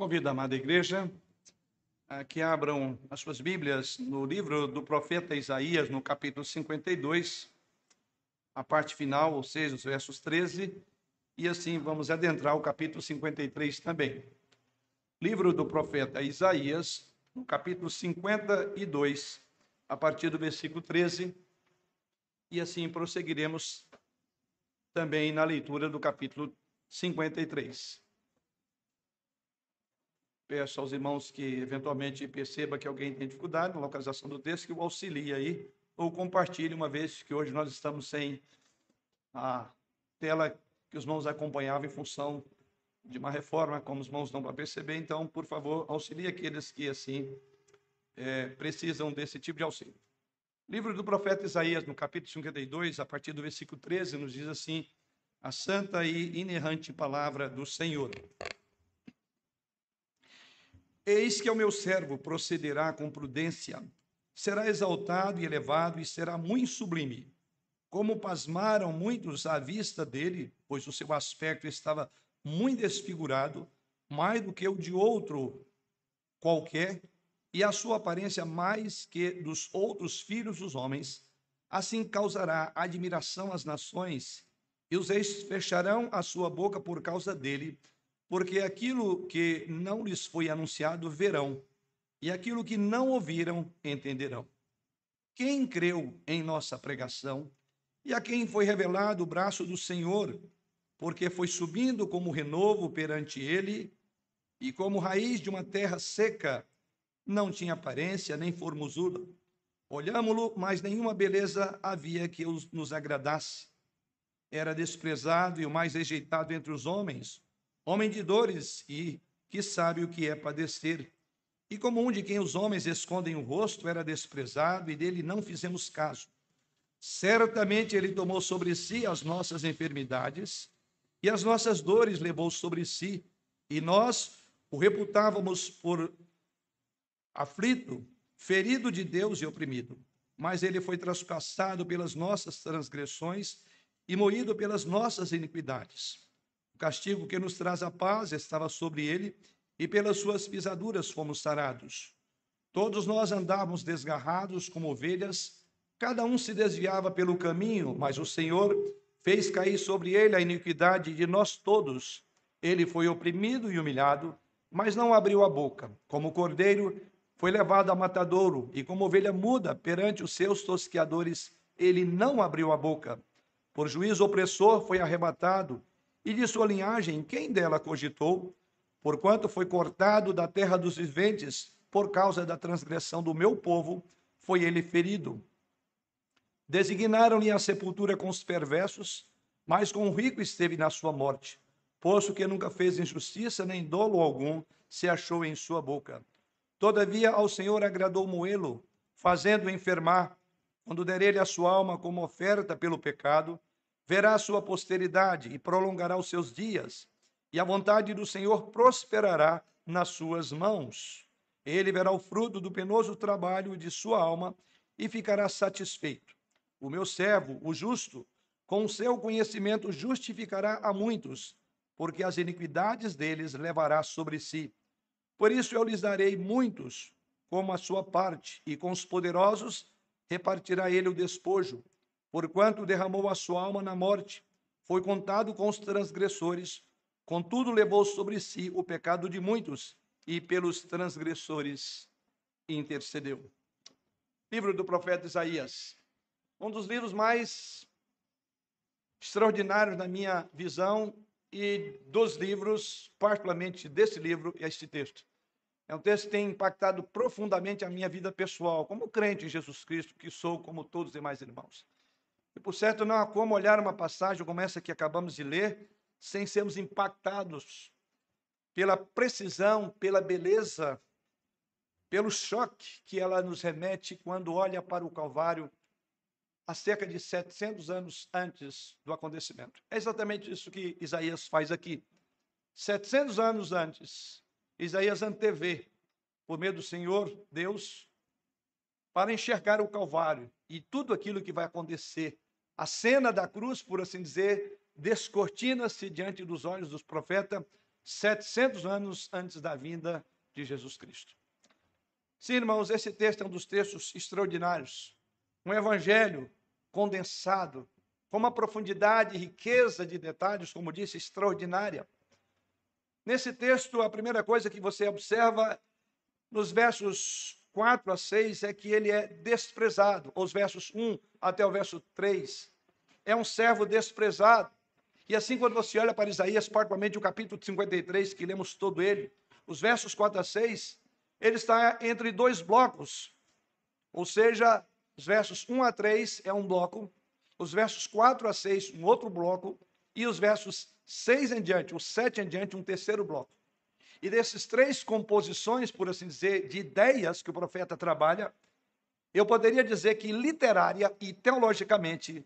Convido a amada igreja a que abram as suas Bíblias no livro do profeta Isaías, no capítulo 52, a parte final, ou seja, os versos 13, e assim vamos adentrar o capítulo 53 também. Livro do profeta Isaías, no capítulo 52, a partir do versículo 13, e assim prosseguiremos também na leitura do capítulo 53. Peço aos irmãos que eventualmente perceba que alguém tem dificuldade na localização do texto, que o auxilie aí, ou compartilhe, uma vez que hoje nós estamos sem a tela que os irmãos acompanhavam em função de uma reforma, como os irmãos não para perceber. Então, por favor, auxilie aqueles que, assim, é, precisam desse tipo de auxílio. Livro do profeta Isaías, no capítulo 52, a partir do versículo 13, nos diz assim: a santa e inerrante palavra do Senhor. Eis que o meu servo procederá com prudência, será exaltado e elevado e será muito sublime. Como pasmaram muitos à vista dele, pois o seu aspecto estava muito desfigurado, mais do que o de outro qualquer, e a sua aparência mais que dos outros filhos dos homens, assim causará admiração às nações, e os reis fecharão a sua boca por causa dele, porque aquilo que não lhes foi anunciado verão, e aquilo que não ouviram entenderão. Quem creu em nossa pregação, e a quem foi revelado o braço do Senhor, porque foi subindo como renovo perante ele, e como raiz de uma terra seca, não tinha aparência nem formosura. Olhámo-lo, mas nenhuma beleza havia que nos agradasse. Era desprezado e o mais rejeitado entre os homens, homem de dores e que sabe o que é padecer. E como um de quem os homens escondem o rosto, era desprezado e dele não fizemos caso. Certamente ele tomou sobre si as nossas enfermidades e as nossas dores levou sobre si, e nós o reputávamos por aflito, ferido de Deus e oprimido. Mas ele foi traspassado pelas nossas transgressões e moído pelas nossas iniquidades castigo que nos traz a paz estava sobre ele, e pelas suas pisaduras fomos sarados. Todos nós andávamos desgarrados como ovelhas, cada um se desviava pelo caminho, mas o Senhor fez cair sobre ele a iniquidade de nós todos. Ele foi oprimido e humilhado, mas não abriu a boca. Como cordeiro, foi levado a matadouro, e como ovelha muda perante os seus tosqueadores, ele não abriu a boca. Por juízo opressor foi arrebatado, e de sua linhagem, quem dela cogitou? Porquanto foi cortado da terra dos viventes, por causa da transgressão do meu povo, foi ele ferido. Designaram-lhe a sepultura com os perversos, mas com o rico esteve na sua morte, posto que nunca fez injustiça, nem dolo algum se achou em sua boca. Todavia ao Senhor agradou moê-lo, fazendo-o enfermar, quando der ele a sua alma como oferta pelo pecado, verá sua posteridade e prolongará os seus dias, e a vontade do Senhor prosperará nas suas mãos. Ele verá o fruto do penoso trabalho de sua alma e ficará satisfeito. O meu servo, o justo, com o seu conhecimento justificará a muitos, porque as iniquidades deles levará sobre si. Por isso eu lhes darei muitos como a sua parte, e com os poderosos repartirá ele o despojo porquanto derramou a sua alma na morte, foi contado com os transgressores, contudo levou sobre si o pecado de muitos e pelos transgressores intercedeu. Livro do profeta Isaías, um dos livros mais extraordinários na minha visão e dos livros, particularmente desse livro, é este texto. É um texto que tem impactado profundamente a minha vida pessoal, como crente em Jesus Cristo, que sou como todos os demais irmãos. E por certo, não há como olhar uma passagem como essa que acabamos de ler sem sermos impactados pela precisão, pela beleza, pelo choque que ela nos remete quando olha para o Calvário há cerca de 700 anos antes do acontecimento. É exatamente isso que Isaías faz aqui. 700 anos antes, Isaías antevê, por meio do Senhor Deus, para enxergar o Calvário e tudo aquilo que vai acontecer. A cena da cruz, por assim dizer, descortina-se diante dos olhos dos profetas, 700 anos antes da vinda de Jesus Cristo. Sim, irmãos, esse texto é um dos textos extraordinários. Um evangelho condensado, com uma profundidade e riqueza de detalhes, como disse, extraordinária. Nesse texto, a primeira coisa que você observa nos versos 4 a 6 é que ele é desprezado, os versos 1 até o verso 3. É um servo desprezado. E assim, quando você olha para Isaías, particularmente o capítulo 53, que lemos todo ele, os versos 4 a 6, ele está entre dois blocos. Ou seja, os versos 1 a 3 é um bloco, os versos 4 a 6, um outro bloco, e os versos 6 em diante, o 7 em diante, um terceiro bloco. E desses três composições, por assim dizer, de ideias que o profeta trabalha, eu poderia dizer que literária e teologicamente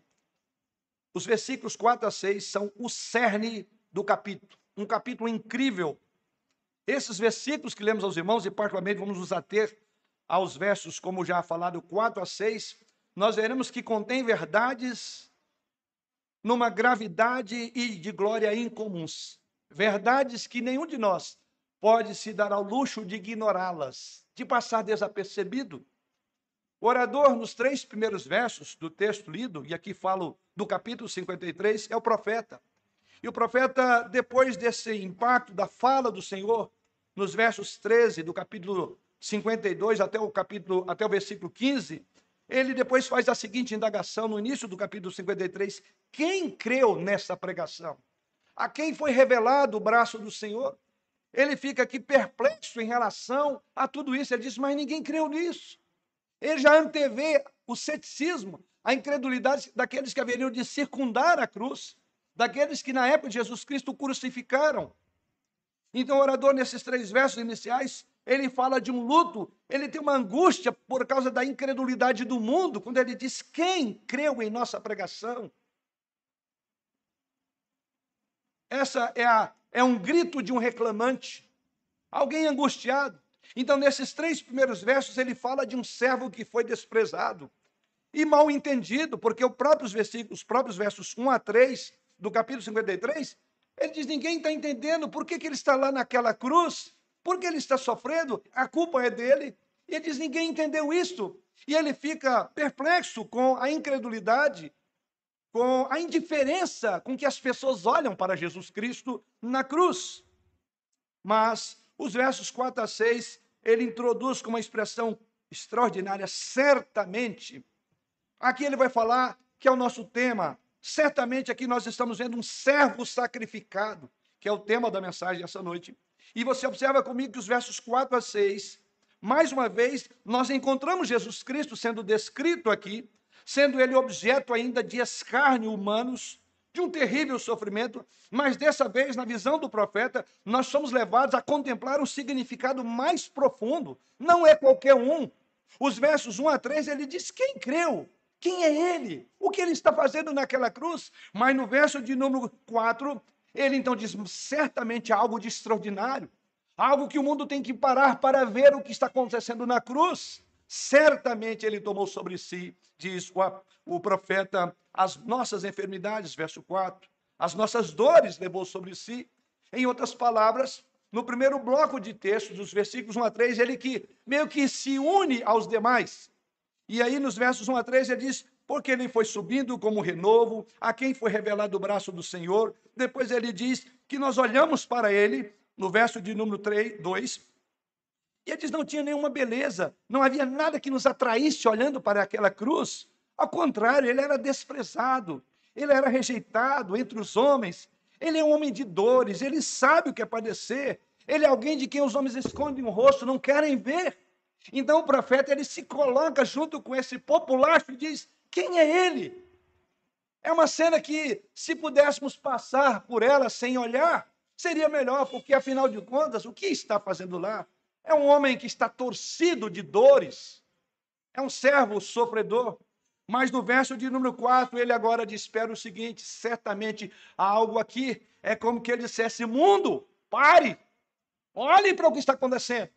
os versículos 4 a 6 são o cerne do capítulo. Um capítulo incrível. Esses versículos que lemos aos irmãos, e particularmente vamos nos ater aos versos, como já falado, 4 a 6, nós veremos que contém verdades numa gravidade e de glória incomuns. Verdades que nenhum de nós pode se dar ao luxo de ignorá-las, de passar desapercebido. O orador, nos três primeiros versos do texto lido, e aqui falo do capítulo 53, é o profeta. E o profeta, depois desse impacto da fala do Senhor, nos versos 13 do capítulo 52 até o capítulo até o versículo 15, ele depois faz a seguinte indagação no início do capítulo 53: quem creu nessa pregação? A quem foi revelado o braço do Senhor? Ele fica aqui perplexo em relação a tudo isso. Ele diz: Mas ninguém creu nisso. Ele já antevê o ceticismo, a incredulidade daqueles que haveriam de circundar a cruz, daqueles que na época de Jesus Cristo crucificaram. Então, o orador, nesses três versos iniciais, ele fala de um luto, ele tem uma angústia por causa da incredulidade do mundo, quando ele diz: Quem creu em nossa pregação? Essa é, a, é um grito de um reclamante, alguém angustiado. Então, nesses três primeiros versos, ele fala de um servo que foi desprezado e mal entendido, porque os próprios versículos, os próprios versos 1 a 3 do capítulo 53, ele diz: ninguém está entendendo por que, que ele está lá naquela cruz, por que ele está sofrendo, a culpa é dele. E ele diz: ninguém entendeu isto. E ele fica perplexo com a incredulidade, com a indiferença com que as pessoas olham para Jesus Cristo na cruz. Mas os versos 4 a 6, ele introduz com uma expressão extraordinária, certamente. Aqui ele vai falar que é o nosso tema. Certamente aqui nós estamos vendo um servo sacrificado, que é o tema da mensagem essa noite. E você observa comigo que os versos 4 a 6, mais uma vez, nós encontramos Jesus Cristo sendo descrito aqui, sendo ele objeto ainda de escárnio humanos, de um terrível sofrimento, mas dessa vez, na visão do profeta, nós somos levados a contemplar um significado mais profundo. Não é qualquer um. Os versos 1 a 3, ele diz: Quem creu? Quem é ele? O que ele está fazendo naquela cruz? Mas no verso de número 4, ele então diz: certamente algo de extraordinário, algo que o mundo tem que parar para ver o que está acontecendo na cruz. Certamente ele tomou sobre si, diz o, profeta, as nossas enfermidades, verso 4, as nossas dores levou sobre si. Em outras palavras, no primeiro bloco de textos, dos versículos 1 a 3, ele que meio que se une aos demais. E aí, nos versos 1 a 3, ele diz: porque ele foi subindo como renovo, a quem foi revelado o braço do Senhor. Depois ele diz que nós olhamos para ele, no verso de número 3, 2, e eles não tinham nenhuma beleza, não havia nada que nos atraísse olhando para aquela cruz. Ao contrário, ele era desprezado, ele era rejeitado entre os homens. Ele é um homem de dores, ele sabe o que é padecer. Ele é alguém de quem os homens escondem o rosto, não querem ver. Então o profeta ele se coloca junto com esse populacho e diz: quem é ele? É uma cena que, se pudéssemos passar por ela sem olhar, seria melhor, porque afinal de contas, o que está fazendo lá? É um homem que está torcido de dores, é um servo sofredor. Mas no verso de número 4, ele agora espera o seguinte: certamente há algo aqui, é como que ele dissesse: mundo, pare, olhe para o que está acontecendo.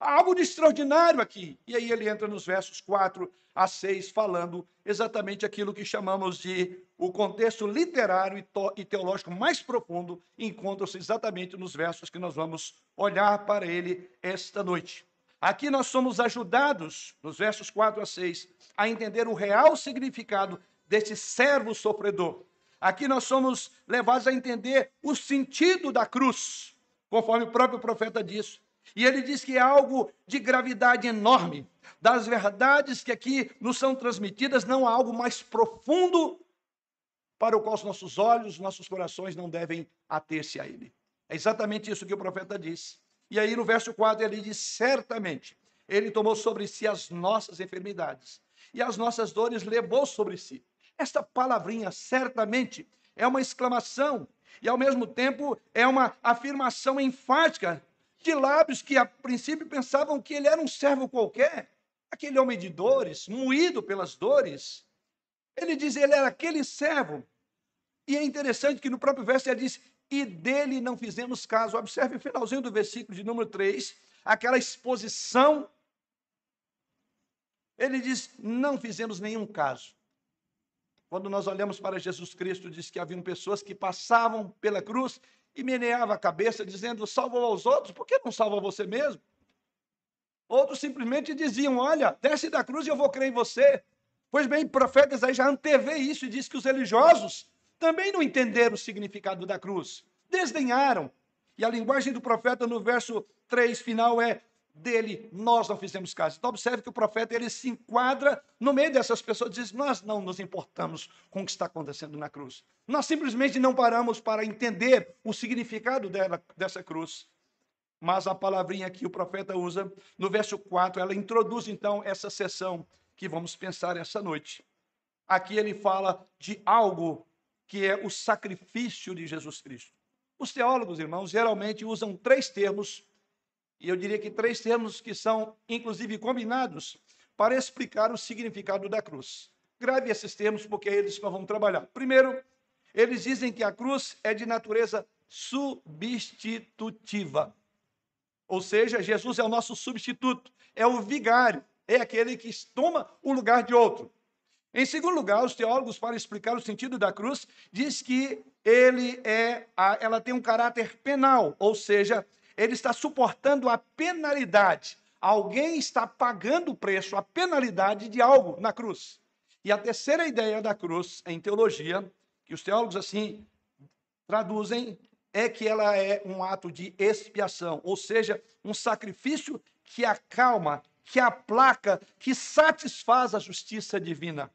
Algo de extraordinário aqui. E aí ele entra nos versos 4 a 6, falando exatamente aquilo que chamamos de o contexto literário e teológico mais profundo, encontra-se exatamente nos versos que nós vamos olhar para ele esta noite. Aqui nós somos ajudados, nos versos 4 a 6, a entender o real significado deste servo sofredor. Aqui nós somos levados a entender o sentido da cruz, conforme o próprio profeta disse. E ele diz que é algo de gravidade enorme. Das verdades que aqui nos são transmitidas, não há algo mais profundo para o qual os nossos olhos, nossos corações não devem ater-se a ele. É exatamente isso que o profeta diz. E aí no verso 4 ele diz: certamente ele tomou sobre si as nossas enfermidades e as nossas dores levou sobre si. Esta palavrinha, certamente, é uma exclamação e ao mesmo tempo é uma afirmação enfática de lábios que a princípio pensavam que ele era um servo qualquer, aquele homem de dores, moído pelas dores. Ele diz, ele era aquele servo. E é interessante que no próprio verso ele diz, e dele não fizemos caso. Observe o finalzinho do versículo de número 3, aquela exposição. Ele diz, não fizemos nenhum caso. Quando nós olhamos para Jesus Cristo, diz que haviam pessoas que passavam pela cruz e meneava a cabeça, dizendo: salva aos outros, por que não salva você mesmo? Outros simplesmente diziam: Olha, desce da cruz e eu vou crer em você. Pois bem, profetas aí já antevê isso e diz que os religiosos também não entenderam o significado da cruz, desdenharam. E a linguagem do profeta no verso 3 final é: dele nós não fizemos caso. Então observe que o profeta ele se enquadra no meio dessas pessoas diz: nós não nos importamos com o que está acontecendo na cruz. Nós simplesmente não paramos para entender o significado dela, dessa cruz. Mas a palavrinha que o profeta usa no verso 4, ela introduz então essa sessão que vamos pensar essa noite. Aqui ele fala de algo que é o sacrifício de Jesus Cristo. Os teólogos, irmãos, geralmente usam três termos e eu diria que três termos que são, inclusive, combinados para explicar o significado da cruz. Grave esses termos, porque eles vamos trabalhar. Primeiro, eles dizem que a cruz é de natureza substitutiva. Ou seja, Jesus é o nosso substituto, é o vigário, é aquele que toma o lugar de outro. Em segundo lugar, os teólogos, para explicar o sentido da cruz, diz que ele é, ela tem um caráter penal, ou seja, ele está suportando a penalidade. Alguém está pagando o preço, a penalidade de algo na cruz. E a terceira ideia da cruz, em teologia, que os teólogos assim traduzem, é que ela é um ato de expiação, ou seja, um sacrifício que acalma, que aplaca, que satisfaz a justiça divina.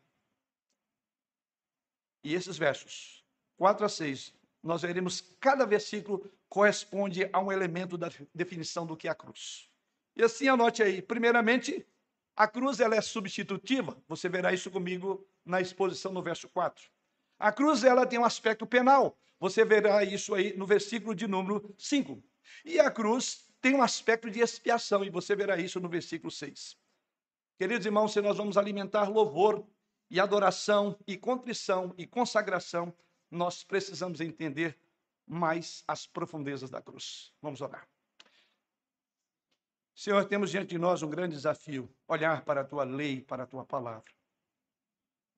E esses versos, 4 a 6, nós veremos cada versículo corresponde a um elemento da definição do que é a cruz. E assim anote aí, primeiramente, a cruz ela é substitutiva. Você verá isso comigo na exposição no verso 4. A cruz ela tem um aspecto penal. Você verá isso aí no versículo de número 5. E a cruz tem um aspecto de expiação, e você verá isso no versículo 6. Queridos irmãos, se nós vamos alimentar louvor e adoração e contrição e consagração, nós precisamos entender mais as profundezas da cruz. Vamos orar. Senhor, temos diante de nós um grande desafio: olhar para a tua lei, para a tua palavra.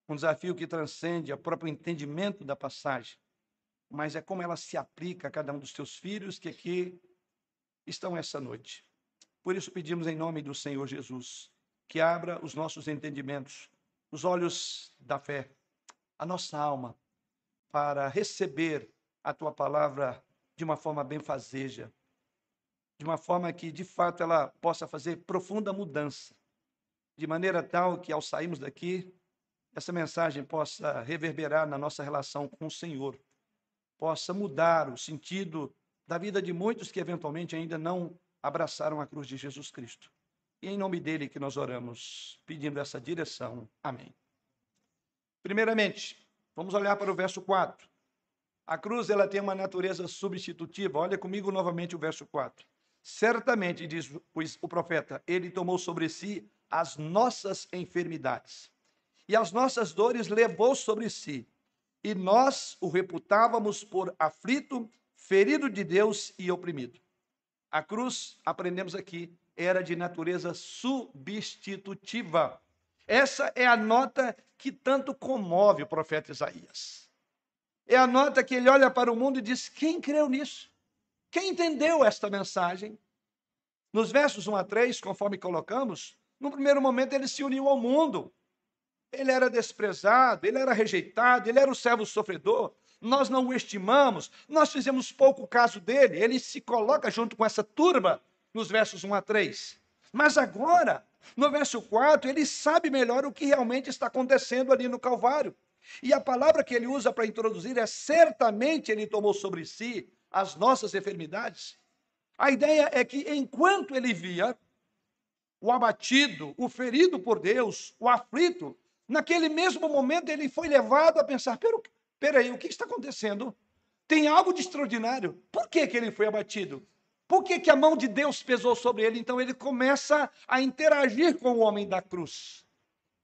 Um desafio que transcende o próprio entendimento da passagem, mas é como ela se aplica a cada um dos teus filhos que aqui estão essa noite. Por isso pedimos em nome do Senhor Jesus que abra os nossos entendimentos, os olhos da fé, a nossa alma, para receber a tua palavra de uma forma benfazeja, de uma forma que de fato ela possa fazer profunda mudança, de maneira tal que ao sairmos daqui, essa mensagem possa reverberar na nossa relação com o Senhor, possa mudar o sentido da vida de muitos que eventualmente ainda não abraçaram a cruz de Jesus Cristo. E em nome dele que nós oramos, pedindo essa direção. Amém. Primeiramente, vamos olhar para o verso 4. A cruz ela tem uma natureza substitutiva. Olha comigo novamente o verso 4. Certamente, diz o profeta, ele tomou sobre si as nossas enfermidades e as nossas dores levou sobre si. E nós o reputávamos por aflito, ferido de Deus e oprimido. A cruz, aprendemos aqui, era de natureza substitutiva. Essa é a nota que tanto comove o profeta Isaías. É a nota que ele olha para o mundo e diz: quem creu nisso? Quem entendeu esta mensagem? Nos versos 1 a 3, conforme colocamos, no primeiro momento ele se uniu ao mundo. Ele era desprezado, ele era rejeitado, ele era o servo sofredor. Nós não o estimamos, nós fizemos pouco caso dele. Ele se coloca junto com essa turma nos versos 1 a 3. Mas agora, no verso 4, ele sabe melhor o que realmente está acontecendo ali no Calvário. E a palavra que ele usa para introduzir é: certamente ele tomou sobre si as nossas enfermidades. A ideia é que enquanto ele via o abatido, o ferido por Deus, o aflito, naquele mesmo momento ele foi levado a pensar: peraí, o que está acontecendo? Tem algo de extraordinário. Por que, que ele foi abatido? Por que, que a mão de Deus pesou sobre ele? Então ele começa a interagir com o homem da cruz.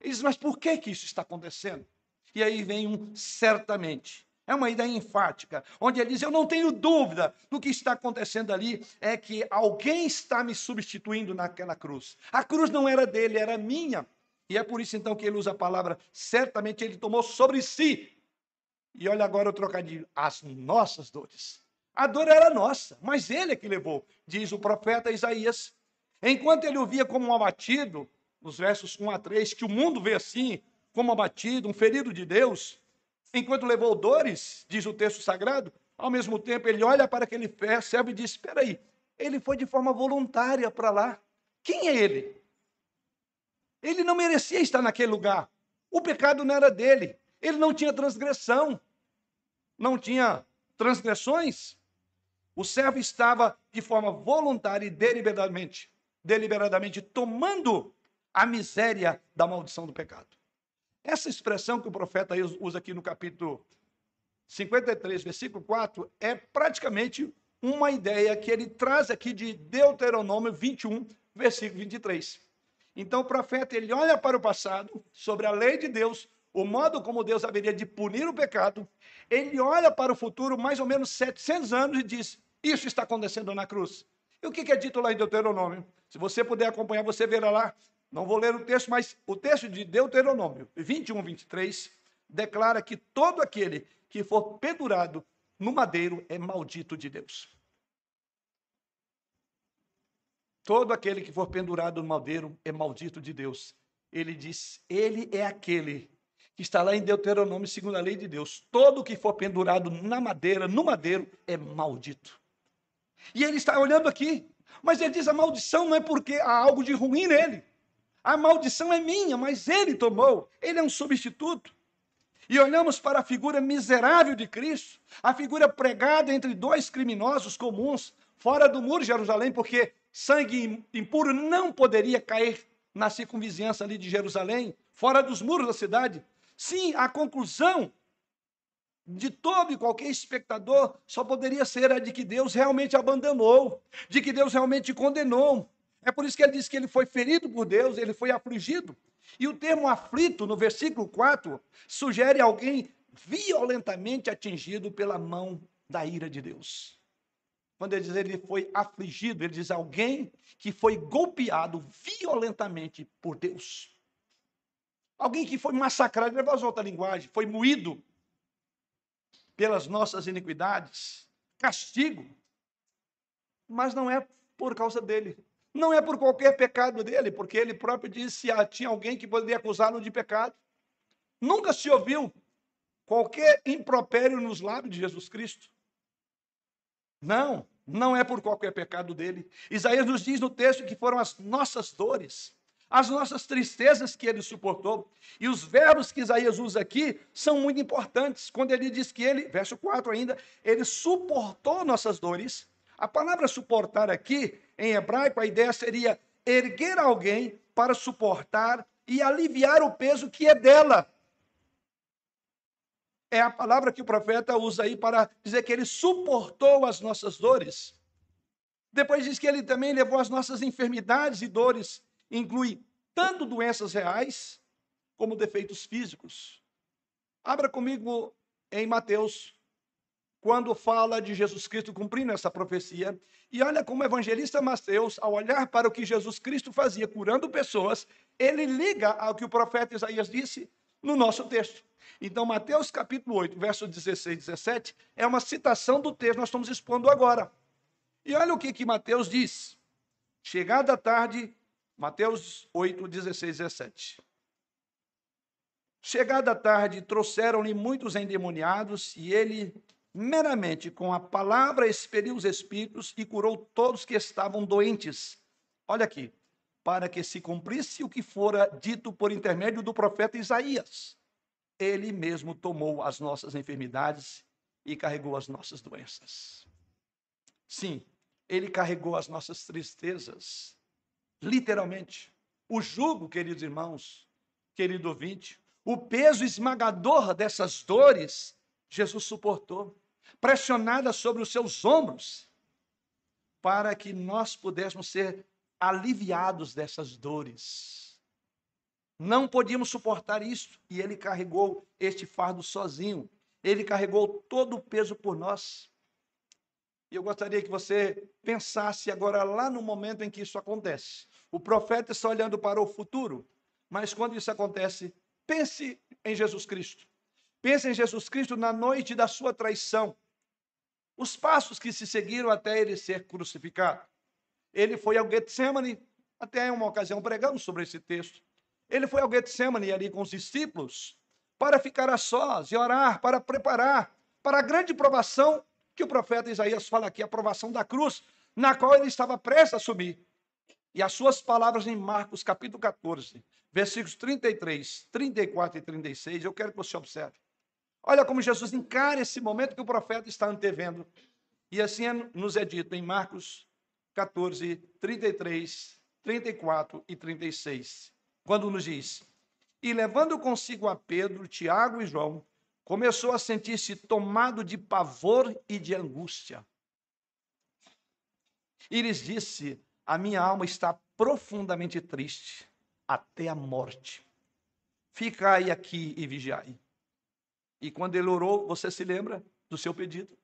Ele diz: mas por que, que isso está acontecendo? E aí vem um certamente. É uma ideia enfática, onde ele diz: Eu não tenho dúvida do que está acontecendo ali, é que alguém está me substituindo naquela cruz. A cruz não era dele, era minha. E é por isso então que ele usa a palavra, certamente ele tomou sobre si. E olha agora o trocadilho: as nossas dores. A dor era nossa, mas ele é que levou, diz o profeta Isaías. Enquanto ele o via como um abatido, nos versos 1 a 3, que o mundo vê assim, como abatido, um ferido de Deus, enquanto levou dores, diz o texto sagrado, ao mesmo tempo ele olha para aquele servo e diz: Espera aí, ele foi de forma voluntária para lá. Quem é ele? Ele não merecia estar naquele lugar. O pecado não era dele. Ele não tinha transgressão. Não tinha transgressões. O servo estava de forma voluntária e deliberadamente, deliberadamente tomando a miséria da maldição do pecado. Essa expressão que o profeta usa aqui no capítulo 53, versículo 4, é praticamente uma ideia que ele traz aqui de Deuteronômio 21, versículo 23. Então o profeta ele olha para o passado, sobre a lei de Deus, o modo como Deus haveria de punir o pecado, ele olha para o futuro mais ou menos 700 anos e diz: Isso está acontecendo na cruz. E o que é dito lá em Deuteronômio? Se você puder acompanhar, você verá lá não vou ler o texto, mas o texto de Deuteronômio 21, 23 declara que todo aquele que for pendurado no madeiro é maldito de Deus. Todo aquele que for pendurado no madeiro é maldito de Deus. Ele diz: Ele é aquele que está lá em Deuteronômio, segundo a lei de Deus. Todo que for pendurado na madeira, no madeiro, é maldito. E ele está olhando aqui, mas ele diz: a maldição não é porque há algo de ruim nele. A maldição é minha, mas ele tomou. Ele é um substituto. E olhamos para a figura miserável de Cristo, a figura pregada entre dois criminosos comuns, fora do muro de Jerusalém, porque sangue impuro não poderia cair na circunvizinhança ali de Jerusalém, fora dos muros da cidade. Sim, a conclusão de todo e qualquer espectador só poderia ser a de que Deus realmente abandonou, de que Deus realmente condenou, é por isso que ele diz que ele foi ferido por Deus, ele foi afligido. E o termo aflito, no versículo 4, sugere alguém violentamente atingido pela mão da ira de Deus. Quando ele diz ele foi afligido, ele diz alguém que foi golpeado violentamente por Deus. Alguém que foi massacrado, ele vai outra linguagem, foi moído pelas nossas iniquidades, castigo. Mas não é por causa dele, não é por qualquer pecado dele, porque ele próprio disse que tinha alguém que poderia acusá-lo de pecado. Nunca se ouviu qualquer impropério nos lábios de Jesus Cristo. Não, não é por qualquer pecado dele. Isaías nos diz no texto que foram as nossas dores, as nossas tristezas que ele suportou. E os verbos que Isaías usa aqui são muito importantes. Quando ele diz que ele, verso 4 ainda, ele suportou nossas dores. A palavra suportar aqui em hebraico, a ideia seria erguer alguém para suportar e aliviar o peso que é dela. É a palavra que o profeta usa aí para dizer que ele suportou as nossas dores. Depois diz que ele também levou as nossas enfermidades e dores, inclui tanto doenças reais como defeitos físicos. Abra comigo em Mateus quando fala de Jesus Cristo cumprindo essa profecia. E olha como o evangelista Mateus, ao olhar para o que Jesus Cristo fazia curando pessoas, ele liga ao que o profeta Isaías disse no nosso texto. Então, Mateus capítulo 8, verso 16 e 17, é uma citação do texto que nós estamos expondo agora. E olha o que, que Mateus diz. Chegada a tarde, Mateus 8, 16 e 17. Chegada tarde, trouxeram-lhe muitos endemoniados, e ele, meramente com a palavra, expeliu os espíritos e curou todos que estavam doentes. Olha aqui, para que se cumprisse o que fora dito por intermédio do profeta Isaías. Ele mesmo tomou as nossas enfermidades e carregou as nossas doenças. Sim, ele carregou as nossas tristezas, literalmente. O jugo, queridos irmãos, querido ouvinte, o peso esmagador dessas dores, Jesus suportou, pressionada sobre os seus ombros, para que nós pudéssemos ser aliviados dessas dores. Não podíamos suportar isso e ele carregou este fardo sozinho. Ele carregou todo o peso por nós. E eu gostaria que você pensasse agora lá no momento em que isso acontece. O profeta está olhando para o futuro, mas quando isso acontece, Pense em Jesus Cristo. Pense em Jesus Cristo na noite da sua traição. Os passos que se seguiram até ele ser crucificado. Ele foi ao Getsemane, até uma ocasião pregamos sobre esse texto. Ele foi ao Getsemane ali com os discípulos para ficar a sós e orar, para preparar para a grande provação que o profeta Isaías fala aqui, a provação da cruz, na qual ele estava prestes a subir. E as suas palavras em Marcos capítulo 14, versículos 33, 34 e 36, eu quero que você observe. Olha como Jesus encara esse momento que o profeta está antevendo. E assim é, nos é dito em Marcos 14, 33, 34 e 36, quando nos diz: E levando consigo a Pedro, Tiago e João, começou a sentir-se tomado de pavor e de angústia. E lhes disse: A minha alma está profundamente triste até a morte. Ficai aqui e vigiai. E quando ele orou, você se lembra do seu pedido?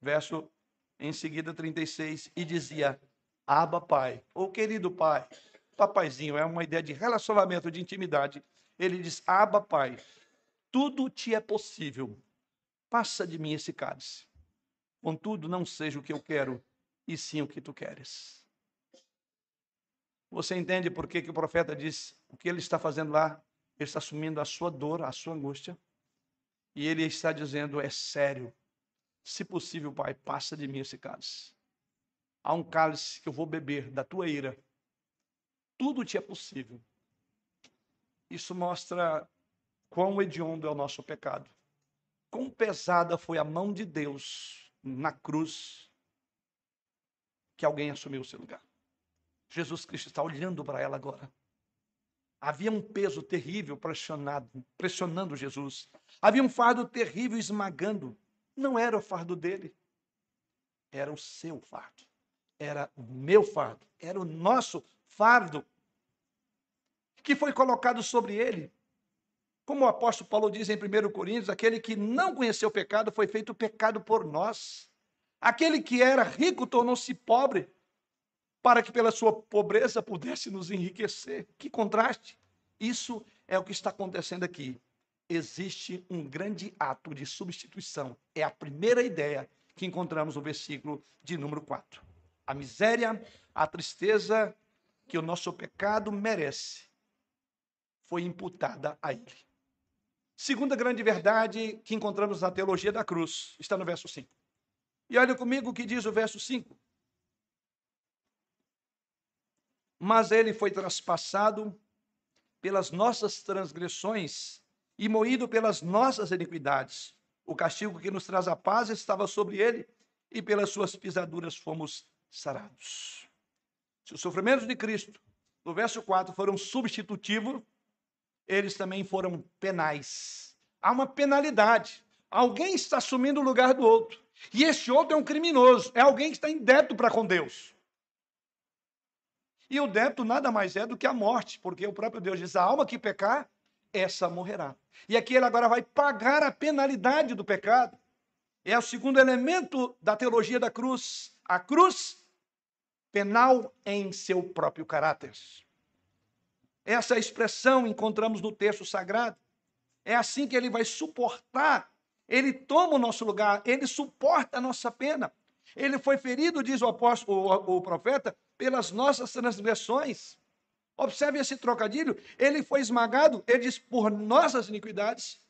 Verso em seguida 36, e dizia: Aba, Pai, ou querido Pai, papaizinho, é uma ideia de relacionamento, de intimidade. Ele diz: Aba, Pai, tudo te é possível. Passa de mim esse cálice. Contudo, não seja o que eu quero, e sim o que tu queres. Você entende por que, que o profeta diz o que ele está fazendo lá? Ele está assumindo a sua dor, a sua angústia. E ele está dizendo: é sério. Se possível, Pai, passa de mim esse cálice. Há um cálice que eu vou beber da tua ira. Tudo te é possível. Isso mostra quão hediondo é o nosso pecado. Quão pesada foi a mão de Deus na cruz que alguém assumiu o seu lugar. Jesus Cristo está olhando para ela agora. Havia um peso terrível pressionado, pressionando Jesus. Havia um fardo terrível esmagando. Não era o fardo dele, era o seu fardo. Era o meu fardo, era o nosso fardo que foi colocado sobre ele. Como o apóstolo Paulo diz em 1 Coríntios, aquele que não conheceu o pecado foi feito pecado por nós. Aquele que era rico tornou-se pobre para que pela sua pobreza pudesse nos enriquecer. Que contraste! Isso é o que está acontecendo aqui. Existe um grande ato de substituição. É a primeira ideia que encontramos no versículo de número 4. A miséria, a tristeza que o nosso pecado merece foi imputada a ele. Segunda grande verdade que encontramos na teologia da cruz está no verso 5. E olha comigo o que diz o verso 5. Mas ele foi traspassado pelas nossas transgressões e moído pelas nossas iniquidades. O castigo que nos traz a paz estava sobre ele, e pelas suas pisaduras fomos sarados. Se os sofrimentos de Cristo, no verso 4, foram substitutivos, eles também foram penais. Há uma penalidade. Alguém está assumindo o lugar do outro. E esse outro é um criminoso, é alguém que está em débito para com Deus. E o débito nada mais é do que a morte, porque o próprio Deus diz: a alma que pecar, essa morrerá. E aqui ele agora vai pagar a penalidade do pecado. É o segundo elemento da teologia da cruz. A cruz penal em seu próprio caráter. Essa expressão encontramos no texto sagrado. É assim que ele vai suportar, ele toma o nosso lugar, ele suporta a nossa pena. Ele foi ferido, diz o apóstolo, o, o profeta, pelas nossas transgressões. Observe esse trocadilho. Ele foi esmagado, ele diz, por nossas iniquidades.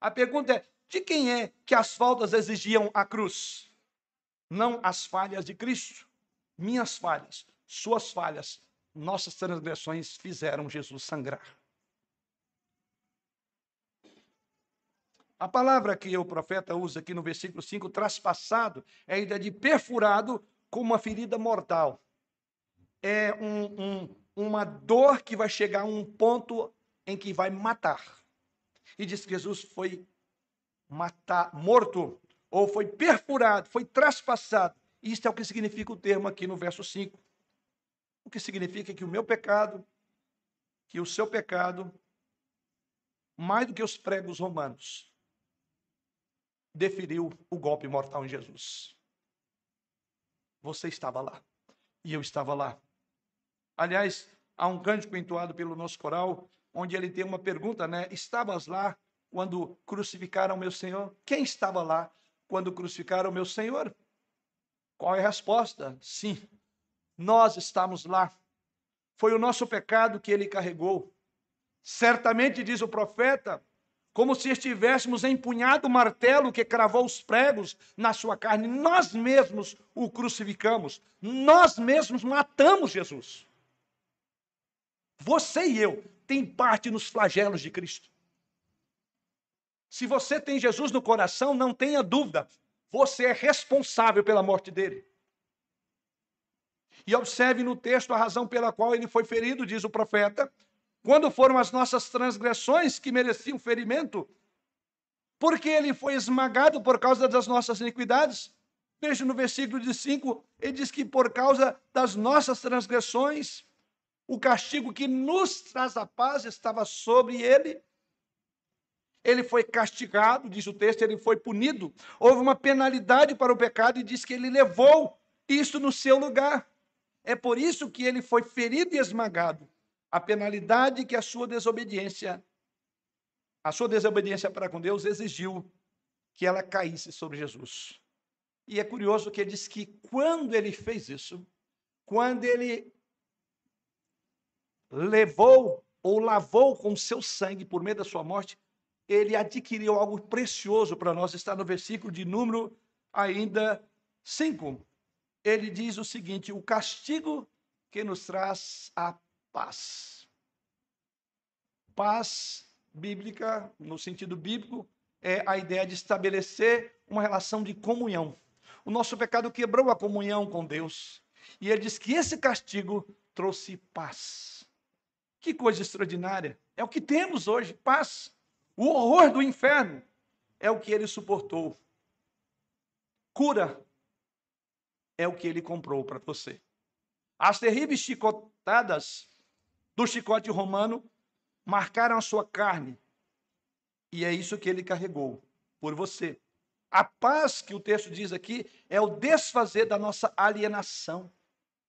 A pergunta é: de quem é que as faltas exigiam a cruz? Não as falhas de Cristo. Minhas falhas, suas falhas, nossas transgressões fizeram Jesus sangrar. A palavra que o profeta usa aqui no versículo 5, traspassado, é a ideia de perfurado com uma ferida mortal. É um, um, uma dor que vai chegar a um ponto em que vai matar. E diz que Jesus foi matar, morto, ou foi perfurado, foi traspassado. Isto é o que significa o termo aqui no verso 5. O que significa que o meu pecado, que o seu pecado, mais do que os pregos romanos, deferiu o golpe mortal em Jesus. Você estava lá. E eu estava lá. Aliás, há um cântico entoado pelo nosso coral, onde ele tem uma pergunta, né? Estavas lá quando crucificaram meu Senhor? Quem estava lá quando crucificaram meu Senhor? Qual é a resposta? Sim, nós estamos lá. Foi o nosso pecado que ele carregou. Certamente, diz o profeta, como se estivéssemos empunhado o martelo que cravou os pregos na sua carne. Nós mesmos o crucificamos, nós mesmos matamos Jesus. Você e eu tem parte nos flagelos de Cristo. Se você tem Jesus no coração, não tenha dúvida, você é responsável pela morte dele. E observe no texto a razão pela qual ele foi ferido, diz o profeta, quando foram as nossas transgressões que mereciam ferimento, porque ele foi esmagado por causa das nossas iniquidades. Veja no versículo de 5, ele diz que por causa das nossas transgressões, o castigo que nos traz a paz estava sobre ele. Ele foi castigado, diz o texto, ele foi punido. Houve uma penalidade para o pecado e diz que ele levou isso no seu lugar. É por isso que ele foi ferido e esmagado a penalidade que a sua desobediência, a sua desobediência para com Deus exigiu que ela caísse sobre Jesus. E é curioso que ele diz que quando ele fez isso, quando ele levou ou lavou com seu sangue por meio da sua morte, ele adquiriu algo precioso para nós. Está no versículo de número ainda 5. Ele diz o seguinte: o castigo que nos traz a paz. Paz bíblica, no sentido bíblico, é a ideia de estabelecer uma relação de comunhão. O nosso pecado quebrou a comunhão com Deus. E ele diz que esse castigo trouxe paz. Que coisa extraordinária. É o que temos hoje, paz. O horror do inferno é o que ele suportou. Cura é o que ele comprou para você. As terríveis chicotadas do chicote romano marcaram a sua carne. E é isso que ele carregou por você. A paz que o texto diz aqui é o desfazer da nossa alienação.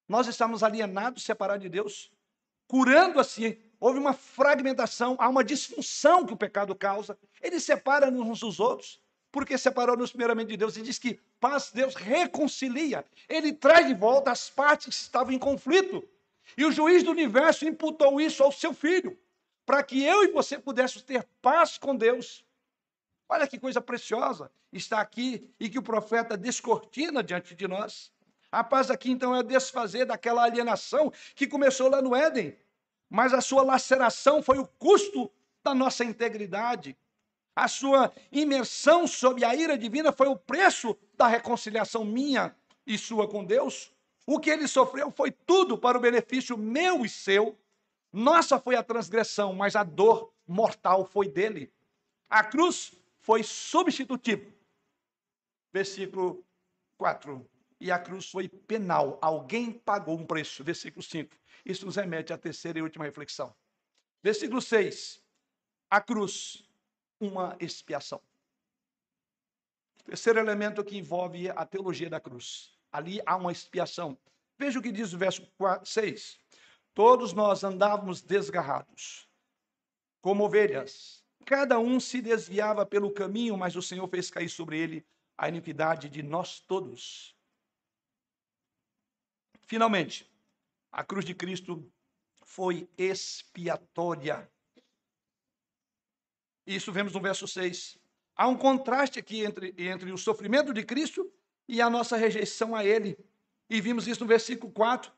Nós estamos alienados, separados de Deus, curando assim. Houve uma fragmentação, há uma disfunção que o pecado causa. Ele separa uns dos outros, porque separou-nos primeiramente de Deus e diz que paz Deus reconcilia. Ele traz de volta as partes que estavam em conflito. E o juiz do universo imputou isso ao seu filho, para que eu e você pudéssemos ter paz com Deus. Olha que coisa preciosa está aqui e que o profeta descortina diante de nós. A paz aqui, então, é desfazer daquela alienação que começou lá no Éden, mas a sua laceração foi o custo da nossa integridade. A sua imersão sob a ira divina foi o preço da reconciliação minha e sua com Deus. O que ele sofreu foi tudo para o benefício meu e seu. Nossa foi a transgressão, mas a dor mortal foi dele. A cruz foi substitutivo. Versículo 4. E a cruz foi penal. Alguém pagou um preço. Versículo 5. Isso nos remete à terceira e última reflexão. Versículo 6. A cruz, uma expiação. Terceiro elemento que envolve a teologia da cruz. Ali há uma expiação. Veja o que diz o verso 6. Todos nós andávamos desgarrados, como ovelhas. Cada um se desviava pelo caminho, mas o Senhor fez cair sobre ele a iniquidade de nós todos. Finalmente, a cruz de Cristo foi expiatória. Isso vemos no verso 6. Há um contraste aqui entre, entre o sofrimento de Cristo e a nossa rejeição a Ele. E vimos isso no versículo 4.